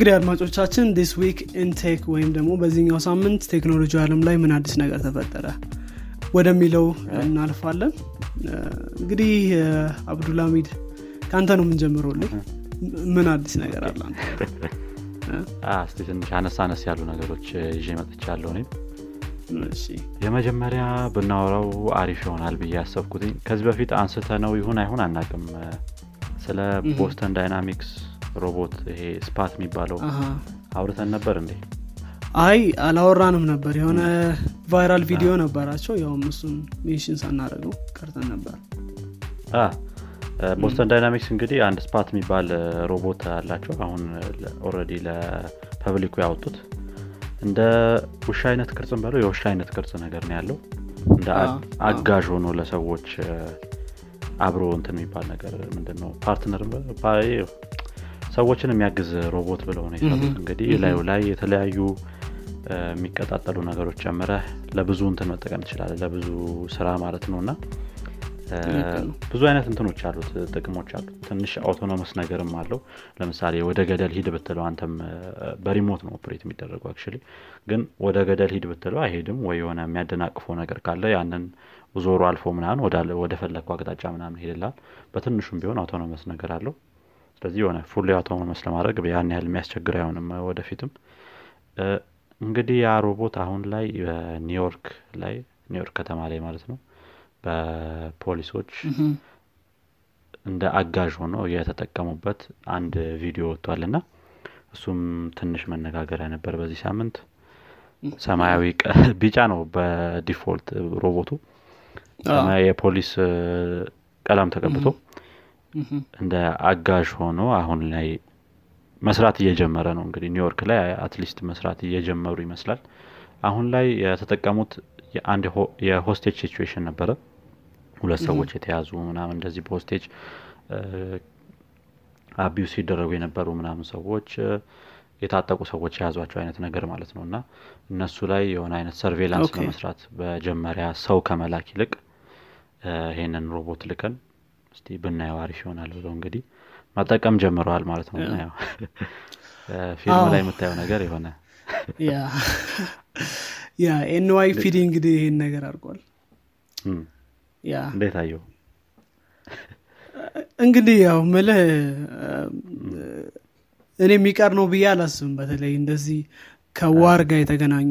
እንግዲህ አድማጮቻችን this week in tech ወይም ደግሞ በዚህኛው ሳምንት ቴክኖሎጂ አለም ላይ ምን አዲስ ነገር ተፈጠረ ወደሚለው እናልፋለን። እንግዲህ አብዱልሚድ ከአንተ ነው የምንጀምረውልህ ምን አዲስ ነገር አለ? እስቲ ትንሽ አነስ አነስ ያሉ ነገሮች ይዤ መጥቻለሁ እኔም። የመጀመሪያ ብናወራው አሪፍ ይሆናል ብዬ ያሰብኩትኝ ከዚህ በፊት አንስተ ነው ይሁን አይሁን አናቅም ስለ Boston Dynamics ሮቦት ይሄ Spot የሚባለው አውርተን ነበር እንዴ? አይ አላወራንም ነበር። የሆነ viral ቪዲዮ ነበራቸው። ያውም እሱን mention ሳናደርገው ቀርተን ነበር። Boston Dynamics እንግዲህ አንድ Spot የሚባል ሮቦት አላቸው አሁን already ለ public ኡ ያወጡት። እንደ ውሻ አይነት ቅርጽም በለው የውሻ አይነት ቅርጽ ነገር ነው ያለው። እንደ አጋዥ ሆኖ ለሰዎች አብሮ እንትን የሚባል ነገር ምንድነው? partner ሰዎችን የሚያግዝ ሮቦት ብለው ነው የሰሩት። እንግዲህ ላዩ ላይ የተለያዩ የሚቀጣጠሉ ነገሮች ጨምረህ ለብዙ እንትን መጠቀም ትችላለህ ለብዙ ስራ ማለት ነው። እና ብዙ አይነት እንትኖች አሉት ጥቅሞች አሉት። ትንሽ autonomous ነገርም አለው። ለምሳሌ ወደ ገደል ሂድ ብትለው አንተም በ remote ነው operate የሚደረጉ actually ግን ወደ ገደል ሂድ ብትለው አይሄድም። ወይ የሆነ የሚያደናቅፈው ነገር ካለ ያንን ዞሮ አልፎ ምናምን ወደ ፈለግኩ አቅጣጫ ምናምን ሄድላል በትንሹም ቢሆን አውቶኖመስ ነገር አለው ስለዚህ የሆነ ፉል አውቶኖመስ ለማድረግ ያን ያህል የሚያስቸግር አይሆንም ወደፊትም። እንግዲህ ያ ሮቦት አሁን ላይ በኒውዮርክ ላይ ኒውዮርክ ከተማ ላይ ማለት ነው በፖሊሶች እንደ አጋዥ ሆኖ የተጠቀሙበት አንድ ቪዲዮ ወጥቷል እና እሱም ትንሽ መነጋገሪያ ነበር በዚህ ሳምንት። ሰማያዊ ቢጫ ነው በ default ሮቦቱ። የፖሊስ ቀለም ተቀብቶ እንደ አጋዥ ሆኖ አሁን ላይ መስራት እየጀመረ ነው። እንግዲህ ኒውዮርክ ላይ at least መስራት እየጀመሩ ይመስላል። አሁን ላይ የተጠቀሙት አንድ የ hostage situation ነበረ። ሁለት ሰዎች የተያዙ ምናምን እንደዚህ በ hostage abuse ሲደረጉ የነበሩ ምናምን ሰዎች የታጠቁ ሰዎች የያዟቸው አይነት ነገር ማለት ነው። እና እነሱ ላይ የሆነ አይነት surveillance ለመስራት በጀመሪያ ሰው ከመላክ ይልቅ ይሄንን ሮቦት ልከን እስቲ ብናየው አሪፍ ይሆናል ብለው እንግዲህ መጠቀም ጀምረዋል ማለት ነው። ፊልም ላይ የምታየው ነገር የሆነ ያ NYPD እንግዲህ ይሄን ነገር አድርጓል። እንዴት አየው እንግዲህ ያው ምልህ እኔ የሚቀር ነው ብዬ አላስብም። በተለይ እንደዚህ ከ war ጋር የተገናኙ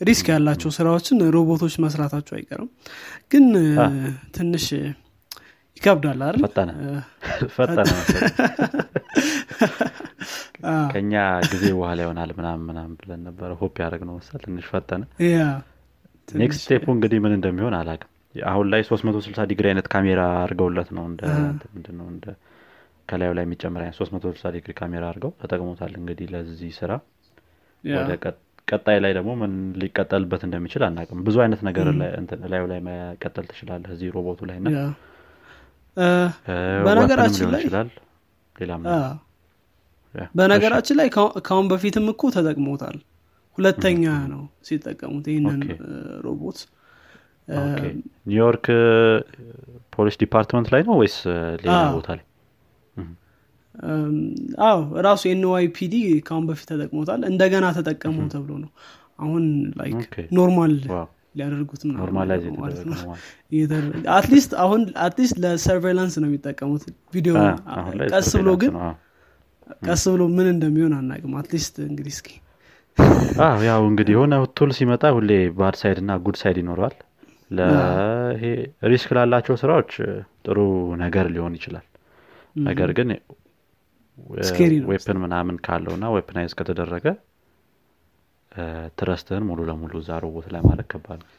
risk ያላቸው ስራዎችን ሮቦቶች መስራታቸው አይቀርም። ግን ትንሽ ይከብዳል አይደል? ፈጠነ። ፈጠነ ከኛ ጊዜ በኋላ ይሆናል ምናም ምናም ብለን ነበረ። hope ያደረግነው መሰል ትንሽ ፈጠነ። next step ኡ እንግዲህ ምን እንደሚሆን አላቅም አሁን ላይ 360 ዲግሪ አይነት ካሜራ አድርገውለት ነው ምንድነው እንደ ከላዩ ላይ የሚጨምር አይነት 360 ዲግሪ ካሜራ አድርገው ተጠቅሞታል እንግዲህ ለዚህ ስራ። ወደ ቀጣይ ላይ ደግሞ ምን ሊቀጠልበት እንደሚችል አናቅም ብዙ አይነት ነገር ላዩ ላይ መቀጠል ትችላለህ እዚህ ሮቦቱ ላይ ና በነገራችን ላይ በነገራችን ላይ ከአሁን በፊትም እኮ ተጠቅሞታል ሁለተኛ ነው ሲጠቀሙት ይህንን ሮቦት። ኒውዮርክ police department ላይ ነው ወይስ ሌላ ቦታ ላይ? አዎ ራሱ NYPD ከአሁን በፊት ተጠቅሞታል እንደገና ተጠቀሙ ተብሎ ነው። አሁን like normal ሊያደርጉት at least አሁን at least ለ surveillance ነው የሚጠቀሙት ቪዲዮ ቀስ ብሎ ግን ቀስ ብሎ ምን እንደሚሆን አናቅም at least እንግዲህ እስኪ ያው እንግዲህ የሆነ tool ሲመጣ ሁሌ bad side እና good side ይኖረዋል። ለይሄ risk ላላቸው ስራዎች ጥሩ ነገር ሊሆን ይችላል። ነገር ግን weapon ምናምን ካለው እና weaponize ከተደረገ trust ህን ሙሉ ለሙሉ እዛ ሮቦት ላይ ማለት ከባድ ነው።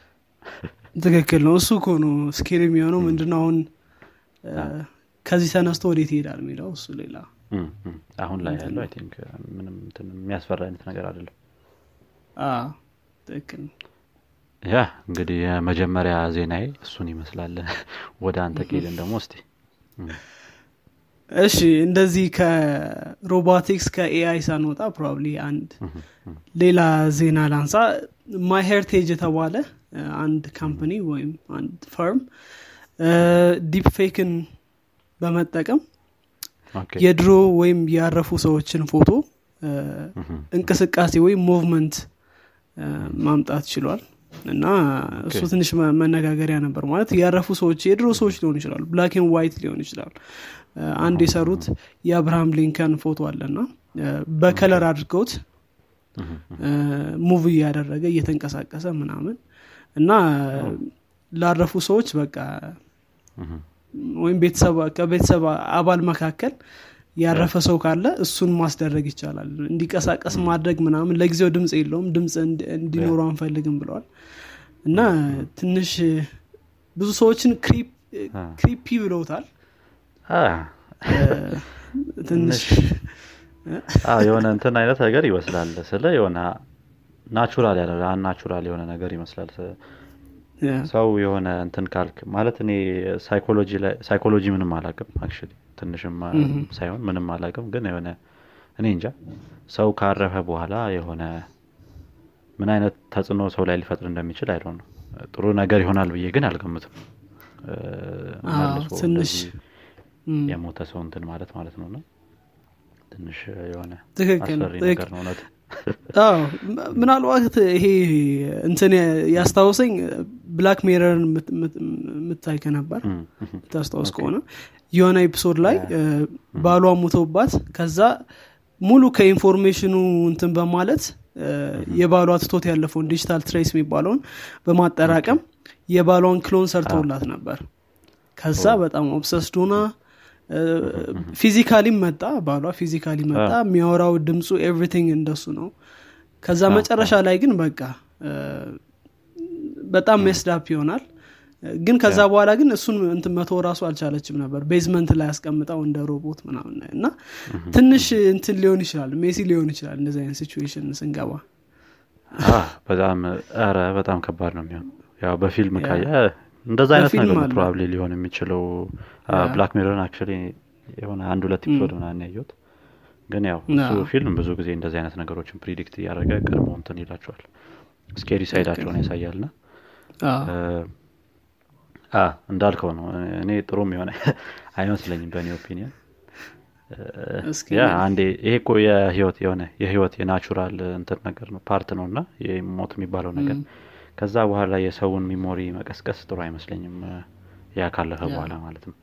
ትክክል ነው። እሱ እኮ ነው scary የሚሆነው ምንድነው አሁን? ከዚህ ተነስቶ ወዴት ይሄዳል የሚለው እሱ ሌላ። አሁን ላይ ያለው I think ምንም የሚያስፈራ አይነት ነገር አይደለም። ትክክል ያ እንግዲህ የመጀመሪያ ዜናዬ እሱን ይመስላል። ወደ አንተ ከሄድን ደግሞ እስቲ እሺ እንደዚህ ከ robotics ከ AI ሳንወጣ probably አንድ ሌላ ዜና ላንሳ። MyHeritage የተባለ አንድ company ወይም አንድ firm deepfake ን በመጠቀም የድሮ ወይም ያረፉ ሰዎችን ፎቶ እንቅስቃሴ ወይም movement ማምጣት ችሏል። እና እሱ ትንሽ መነጋገሪያ ነበር ማለት። ያረፉ ሰዎች የድሮ ሰዎች ሊሆኑ ይችላሉ። black and white ሊሆን ይችላል አንድ የሰሩት የአብርሃም ሊንከን ፎቶ አለና በ color አድርገውት move እያደረገ እየተንቀሳቀሰ ምናምን እና ላረፉ ሰዎች በቃ ወይም ከቤተሰብ አባል መካከል ያረፈ ሰው ካለ እሱን ማስደረግ ይቻላል። እንዲቀሳቀስ ማድረግ ምናምን ለጊዜው ድምፅ የለውም። ድምፅ እንዲኖሩ አንፈልግም ብለዋል። እና ትንሽ ብዙ ሰዎችን creepy ብለውታል ትንሽ የሆነ እንትን አይነት ነገር ይመስላል ስለ የሆነ natural ያለ natural የሆነ ነገር ይመስላል ሰው የሆነ እንትን ካልክ ማለት እኔ ሳይኮሎጂ ምንም አላቅም አክ ትንሽም ሳይሆን ምንም አላቅም ግን የሆነ እኔ እንጃ ሰው ካረፈ በኋላ የሆነ ምን አይነት ተጽዕኖ ሰው ላይ ሊፈጥር እንደሚችል አይደ ነው ጥሩ ነገር ይሆናል ብዬ ግን አልገምትም ትንሽ የሞተ ሰው እንትን ማለት ማለት ነው። ነው ትንሽ የሆነ አስፈሪ ነገር ነው እውነት። ምናልባት ይሄ እንትን ያስታውሰኝ Black Mirror ን የምታይ ከነበር ታስታውስ ከሆነ የሆነ episode ላይ ባሏ ሞቶባት ከዛ ሙሉ ከ information ኡ እንትን በማለት የባሏ ትቶት ያለፈውን digital trace የሚባለውን በማጠራቀም የባሏን clone ሰርተውላት ነበር። ከዛ በጣም obsessed ሆና physically መጣ ባሏ physically መጣ የሚያወራው ድምፁ everything እንደሱ ነው። ከዛ መጨረሻ ላይ ግን በቃ በጣም messed up ይሆናል። ግን ከዛ በኋላ ግን እሱን እንትን መቶ ራሱ አልቻለችም ነበር። basement ላይ ያስቀምጠው እንደ ሮቦት ምናምን እና ትንሽ እንትን ሊሆን ይችላል messy ሊሆን ይችላል እንደዚህ አይነት situation ስንገባ። በጣም ረ በጣም ከባድ ነው የሚሆን ያው በፊልም ካየ እንደዛ አይነት ነገር ነው probably ሊሆን የሚችለው። Black Mirror ን አክ የሆነ አንድ ሁለት episode ምናምን ያየሁት። ግን ያው እሱ ፊልም ብዙ ጊዜ እንደዚህ አይነት ነገሮችን predict እያደረገ ቀድሞ እንትን ይላቸዋል። scary side ኣቸውን ያሳያል ና እንዳልከው ነው። እኔ ጥሩም የሆነ አይመስለኝም በእኔ opinion አንዴ ይሄ እኮ የህይወት የሆነ የህይወት የ natural እንትን ነገር ነው part ነው እና ሞት የሚባለው ነገር ከዛ በኋላ የሰውን memory መቀስቀስ ጥሩ አይመስለኝም። ያ ካለፈ በኋላ ማለት ነው።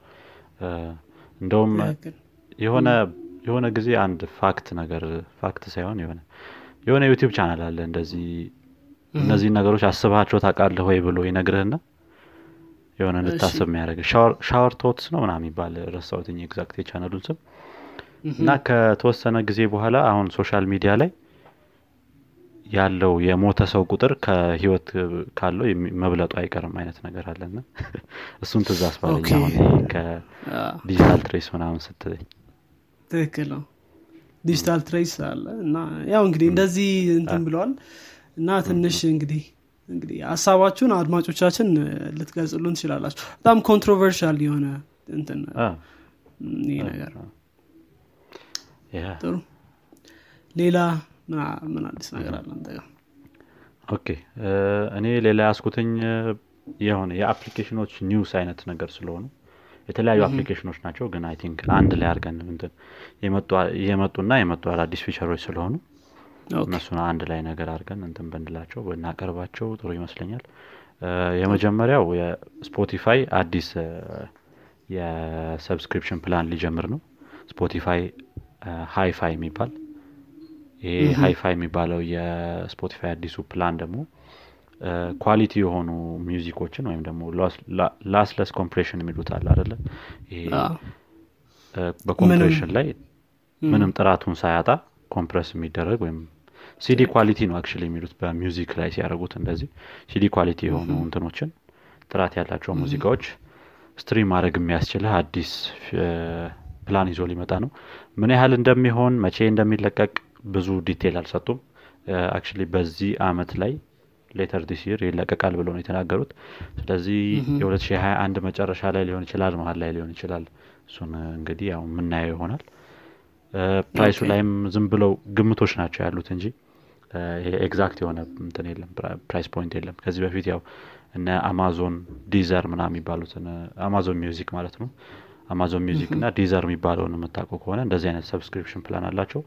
እንደውም የሆነ የሆነ ጊዜ አንድ fact ነገር fact ሳይሆን የሆነ የሆነ YouTube channel አለ እንደዚህ እነዚህን ነገሮች አስባቸው ታውቃለህ ወይ ብሎ ይነግርህና የሆነ እንድታስብ የሚያደርግ Shower Thoughts ነው ምና የሚባል ረሳውትኝ exact የ channel ኡን ስም። እና ከተወሰነ ጊዜ በኋላ አሁን social media ላይ ያለው የሞተ ሰው ቁጥር ከህይወት ካለው መብለጡ አይቀርም አይነት ነገር አለና እሱን ትዝ አስባለኝ ከ digital trace ምናምን ስትለኝ። ትክክል ነው። digital trace አለ እና ያው እንግዲህ እንደዚህ እንትን ብለዋል እና ትንሽ እንግዲህ እንግዲህ ሀሳባችሁን አድማጮቻችን ልትገልጽሉን ትችላላችሁ። በጣም controversial የሆነ እንትን ይህ ነገር። ጥሩ። ሌላ ምን አዲስ ነገር አለ አንተ ጋር? okay። እኔ ሌላ ያስኩትኝ የሆነ የ application ኦች news አይነት ነገር ስለሆኑ የተለያዩ application ኦች ናቸው። ግን I think አንድ ላይ አድርገን እንትን የመጡና የመጡ አዳዲስ feature ኦች ስለሆኑ እነሱን አንድ ላይ ነገር አድርገን እንትን ብንላቸው ብናቀርባቸው ጥሩ ይመስለኛል። የመጀመሪያው የ Spotify አዲስ የ subscription plan ሊጀምር ነው። Spotify HiFi የሚባል ይሄ HiFi የሚባለው የ Spotify አዲሱ ፕላን ደግሞ quality የሆኑ music ኦችን ወይም ደግሞ lossless compression የሚሉት አለ አደለ በ compression ላይ ምንም ጥራቱን ሳያጣ compress የሚደረግ ወይም CD quality ነው actually የሚሉት በ music ላይ ሲያደርጉት እንደዚህ። CD quality የሆኑ እንትኖችን ጥራት ያላቸው ሙዚቃዎች stream ማድረግ የሚያስችልህ አዲስ ፕላን ይዞ ሊመጣ ነው። ምን ያህል እንደሚሆን መቼ እንደሚለቀቅ ብዙ detail አልሰጡም። actually በዚህ አመት ላይ later this year ይለቀቃል ብለው ነው የተናገሩት። ስለዚህ የ2021 መጨረሻ ላይ ሊሆን ይችላል መሀል ላይ ሊሆን ይችላል። እሱን እንግዲህ ያው የምናየው ይሆናል። price ኡ ላይም ዝም ብለው ግምቶች ናቸው ያሉት እንጂ exact የሆነ እንትን የለም price point የለም። ከዚህ በፊት ያው እነ Amazon Deezer ምና የሚባሉትን Amazon Music ማለት ነው Amazon Music እና Deezer የሚባለውን የምታውቀው ከሆነ እንደዚህ አይነት subscription plan አላቸው።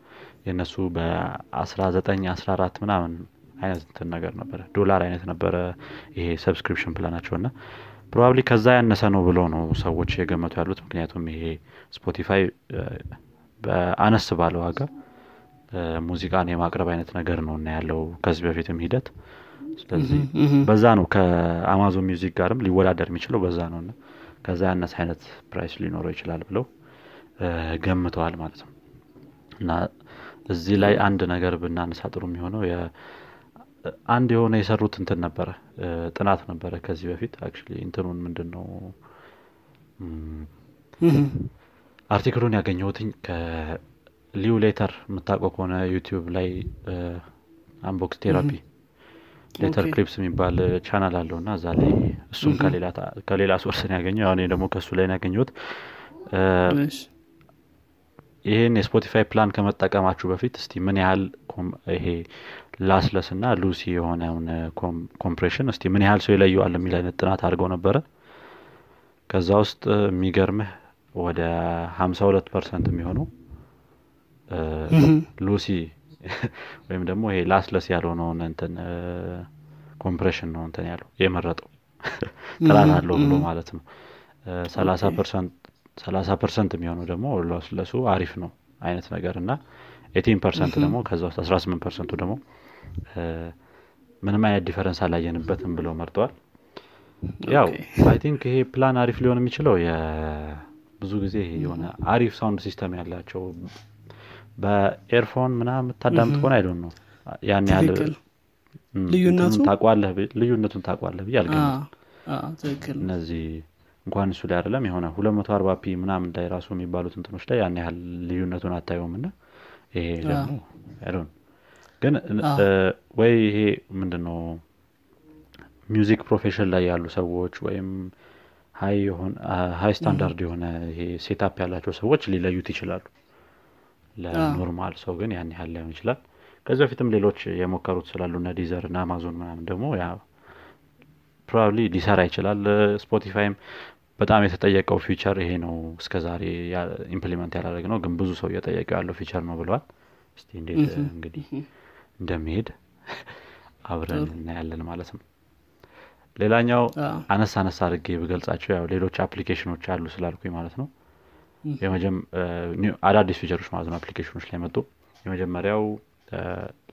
የእነሱ በ19 14 ምናምን አይነት እንትን ነገር ነበረ ዶላር አይነት ነበረ ይሄ subscription plan ኣቸው እና probably ከዛ ያነሰ ነው ብለው ነው ሰዎች የገመቱ ያሉት። ምክንያቱም ይሄ Spotify በአነስ ባለ ዋጋ ሙዚቃን የማቅረብ አይነት ነገር ነው እና ያለው ከዚህ በፊትም ሂደት። ስለዚህ በዛ ነው ከ Amazon Music ጋርም ሊወዳደር የሚችለው በዛ ነው እና ከዛ ያነስ አይነት price ሊኖረው ይችላል ብለው ገምተዋል ማለት ነው። እና እዚህ ላይ አንድ ነገር ብናነሳ ጥሩ የሚሆነው አንድ የሆነ የሰሩት እንትን ነበረ ጥናት ነበረ ከዚህ በፊት actually እንትኑን ምንድን ነው article ኡን ያገኘሁትኝ ከ Lew Later የምታውቀው ከሆነ YouTube ላይ Unbox Therapy Later Clips የሚባል ቻናል አለው እና እዛ ላይ እሱም ከሌላ source ን ያገኘው። እኔ ደግሞ ከእሱ ላይ ያገኘሁት። ይህን የ Spotify plan ከመጠቀማችሁ በፊት እስቲ ምን ያህል ይሄ lossless እና lossy የሆነውን compression እስቲ ምን ያህል ሰው ይለየዋል የሚል አይነት ጥናት አድርገው ነበረ። ከዛ ውስጥ የሚገርምህ ወደ ሀምሳ ሁለት percent የሚሆነው lossy ወይም ደግሞ ይሄ lossless ያልሆነውን እንትን compression ነው እንትን ያለው የመረጠው ጥራት አለው ብሎ ማለት ነው። ሰላሳ percent የሚሆነው ደግሞ lossless ኡ አሪፍ ነው አይነት ነገር እና eighteen percent ደግሞ ከዛ ውስጥ አስራ ስምንት percent ኡ ደግሞ ምንም አይነት difference አላየንበትም ብለው መርጠዋል። ያው I think ይሄ ፕላን አሪፍ ሊሆን የሚችለው ብዙ ጊዜ የሆነ አሪፍ sound system ያላቸው በ earphone ምና የምታዳምጥ ከሆነ I don't know ያን ያህል ልዩነቱን ታቋለህ ብዬ አልገምትም። እነዚህ እንኳን እሱ ላይ አይደለም የሆነ ሁለት መቶ አርባ p ምናምን ላይ ራሱ የሚባሉት እንትኖች ላይ ያን ያህል ልዩነቱን አታየውም። እና ይሄ ደግሞ I don't ግን ወይ ይሄ ምንድን ነው music profession ላይ ያሉ ሰዎች ወይም high standard የሆነ ይሄ setup ያላቸው ሰዎች ሊለዩት ይችላሉ ለ normal ሰው ግን ያን ያህል ላይሆን ይችላል። ከዚህ በፊትም ሌሎች የሞከሩት ስላሉ እነ Deezer እና አማዞን ምናምን ደግሞ probably ሊሰራ ይችላል። Spotify ም በጣም የተጠየቀው feature ይሄ ነው። እስከ ዛሬ implement ያላደረግ ነው ግን ብዙ ሰው እየጠየቀው ያለው feature ነው ብለዋል። እስቲ እንዴት እንግዲህ እንደሚሄድ አብረን እናያለን ማለት ነው። ሌላኛው አነስ አነስ አድርጌ ብገልጻቸው ያው ሌሎች application ኦች አሉ ስላልኩኝ ማለት ነው አዳዲስ feature ኦች ማለት ነው application ኦች ላይ መጡ። የመጀመሪያው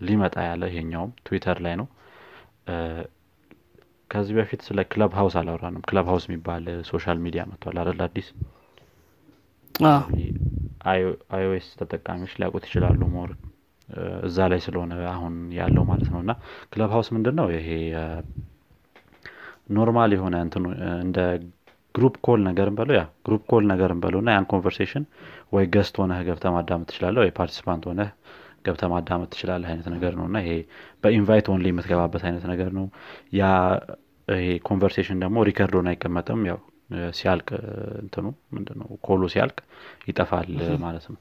ሊመጣ ያለ ይሄኛውም ትዊተር ላይ ነው። ከዚህ በፊት ስለ Clubhouse አላወራንም። Clubhouse የሚባል social media መጥቷል አደል አዲስ? iOS ተጠቃሚዎች ሊያውቁት ይችላሉ more እዛ ላይ ስለሆነ አሁን ያለው ማለት ነው። እና Clubhouse ምንድን ነው ይሄ normal የሆነ እንትኑ እንደ group call ነገርን በለው ያ group call ነገርን በለው እና ያን conversation ወይ guest ሆነህ ገብተ ማዳመጥ ትችላለህ ወይ participant ሆነህ ገብተ ማዳመጥ ትችላለህ አይነት ነገር ነው እና ይሄ በ invite only የምትገባበት አይነት ነገር ነው። yeah ይሄ conversation ደግሞ record ሆነ አይቀመጥም ያው ሲያልቅ እንትኑ ምንድነው call ኡ ሲያልቅ ይጠፋል ማለት ነው።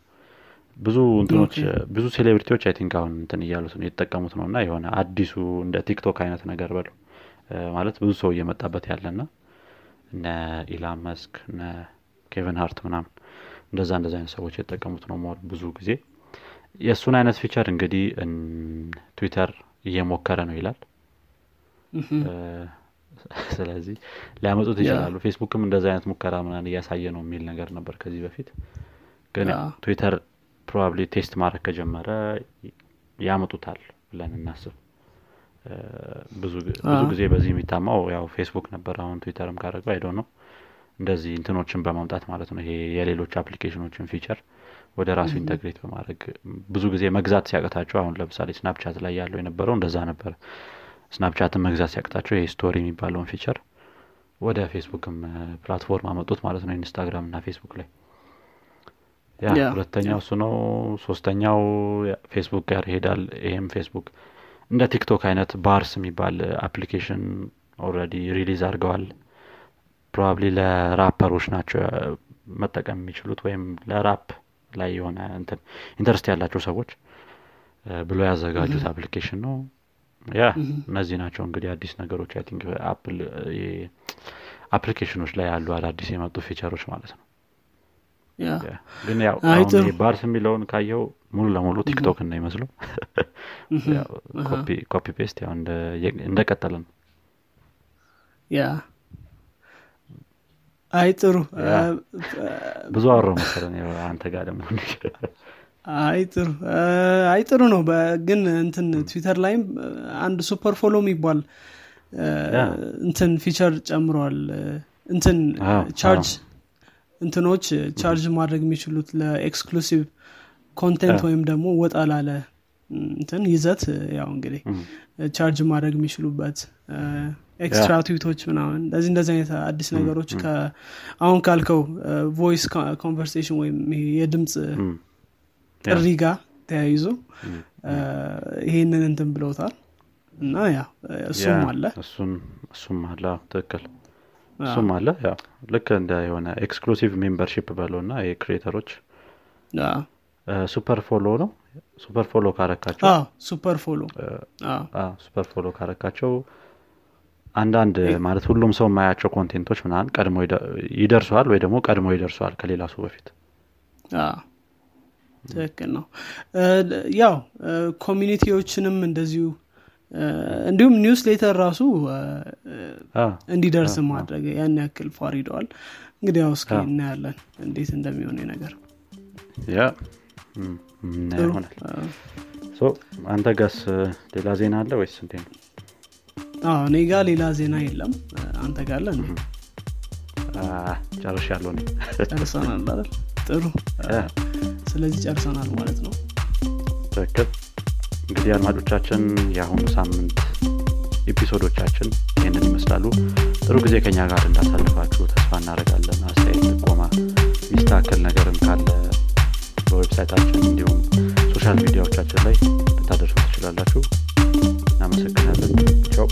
ብዙ እንትኖች ብዙ celebrity ዎች I think አሁን እንትን እያሉት ነው የተጠቀሙት ነው እና የሆነ አዲሱ እንደ TikTok አይነት ነገር በለው ማለት ብዙ ሰው እየመጣበት ያለና እነ Elon Musk እነ Kevin Hart ምናምን እንደዛ እንደዚ አይነት ሰዎች የተጠቀሙት ነው more ብዙ ጊዜ። የእሱን አይነት feature እንግዲህ ትዊተር እየሞከረ ነው ይላል። ስለዚህ ሊያመጡት ይችላሉ። ፌስቡክም እንደዚ አይነት ሙከራ ምናን እያሳየ ነው የሚል ነገር ነበር ከዚህ በፊት። ግን Twitter probably test ማድረግ ከጀመረ ያመጡታል ብለን እናስብ ብዙ ጊዜ በዚህ የሚታማው ያው ፌስቡክ ነበር። አሁን ትዊተርም ካደረገው I don't know። እንደዚህ እንትኖችን በማምጣት ማለት ነው። ይሄ የሌሎች application ኦችን feature ወደ ራሱ integrate በማድረግ ብዙ ጊዜ መግዛት ሲያቅታቸው አሁን ለምሳሌ Snapchat ላይ ያለው የነበረው እንደዛ ነበር። Snapchat ን መግዛት ሲያቅታቸው ይሄ story የሚባለውን feature ወደ Facebook ም platform አመጡት ማለት ነው። Instagram እና ፌስቡክ ላይ yeah ሁለተኛው እሱ ነው። ሶስተኛው ፌስቡክ ጋር ይሄዳል። ይሄም ፌስቡክ እንደ TikTok አይነት BARS የሚባል application already release አድርገዋል። probably ለ rapper ኦች ናቸው መጠቀም የሚችሉት ወይም ለራፕ ላይ የሆነ እንትን interest ያላቸው ሰዎች ብሎ ያዘጋጁት application ነው። yeah እነዚህ ናቸው እንግዲህ አዲስ ነገሮች I think application ኦች ላይ ያሉ አዳዲስ የመጡ feature ኦች ማለት ነው። ግን ያው BARS የሚለውን ካየው ሙሉ ለሙሉ TikTok ነው ይመስለው copy paste ያው እንደ- እንደቀጠለ ነው yeah አይ ጥሩ። ብዙ አወራው መሰለን አንተ ጋር ደግሞ አይ ጥሩ። አይ ጥሩ ነው። ግን እንትን ትዊተር ላይም አንድ super follow የሚባል እንትን feature ጨምረዋል አ, እንትን ቻርጅ እንትኖች ቻርጅ ማድረግ የሚችሉት ለ exclusive content ወይም ደግሞ ወጣ ላለ እንትን ይዘት ያው እንግዲህ ቻርጅ ማድረግ የሚችሉበት extra tweet ኦች ምናምን እንደዚህ እንደዚህ አይነት አዲስ ነገሮች አሁን ካልከው voice conversation ወይም የድምፅ ጥሪ ጋር ተያይዞ ይሄንን እንትን ብለውታል እና yeah እሱም አለ። እሱም አለ። ትክክል። እሱም አለ። ያው ልክ እንደ የሆነ exclusive membership በለው እና የ creator ኦች አ፣ super follow ነው። super follow ካረካቸው super follow። super ካረካቸው አንዳንድ ማለት ሁሉም ሰው የማያቸው content ኦች ምናምን ቀድሞ ይደ- ይደርሰዋል ወይ ደግሞ ቀድሞ ይደርሰዋል ከሌላ ሰው በፊት? ትክክል ነው። ያው community ዎችንም እንደዚሁ እንዲሁም newsletter ራሱ እንዲደርስ ማድረግ ያን ያክል far ሂደዋል እንግዲህ ያው እስኪ እናያለን እንዴት እንደሚሆን ነገር። yeah ይሆናል? አንተ ጋስ ሌላ ዜና አለ ወይስ እንዴ ነው? እኔ ጋር ሌላ ዜና የለም። አንተ እንዴ? ጨርሻለው ጨርሰናል አይደል? ጥሩ። ስለዚህ ጨርሰናል ማለት ነው። ትክክል። እንግዲህ አድማጮቻችን የአሁኑ ሳምንት episode ኦቻችን ይህንን ይመስላሉ። ጥሩ ጊዜ ከኛ ጋር እንዳሳልፋችሁ ተስፋ እናደርጋለን። አስተያየት ጥቆማ ሚስተካከል ነገርም ካለ በ website ኣችን እንዲሁም social media ዎቻችን ላይ ልታደርሱ ትችላላችሁ። እናመሰግናለን። ቻው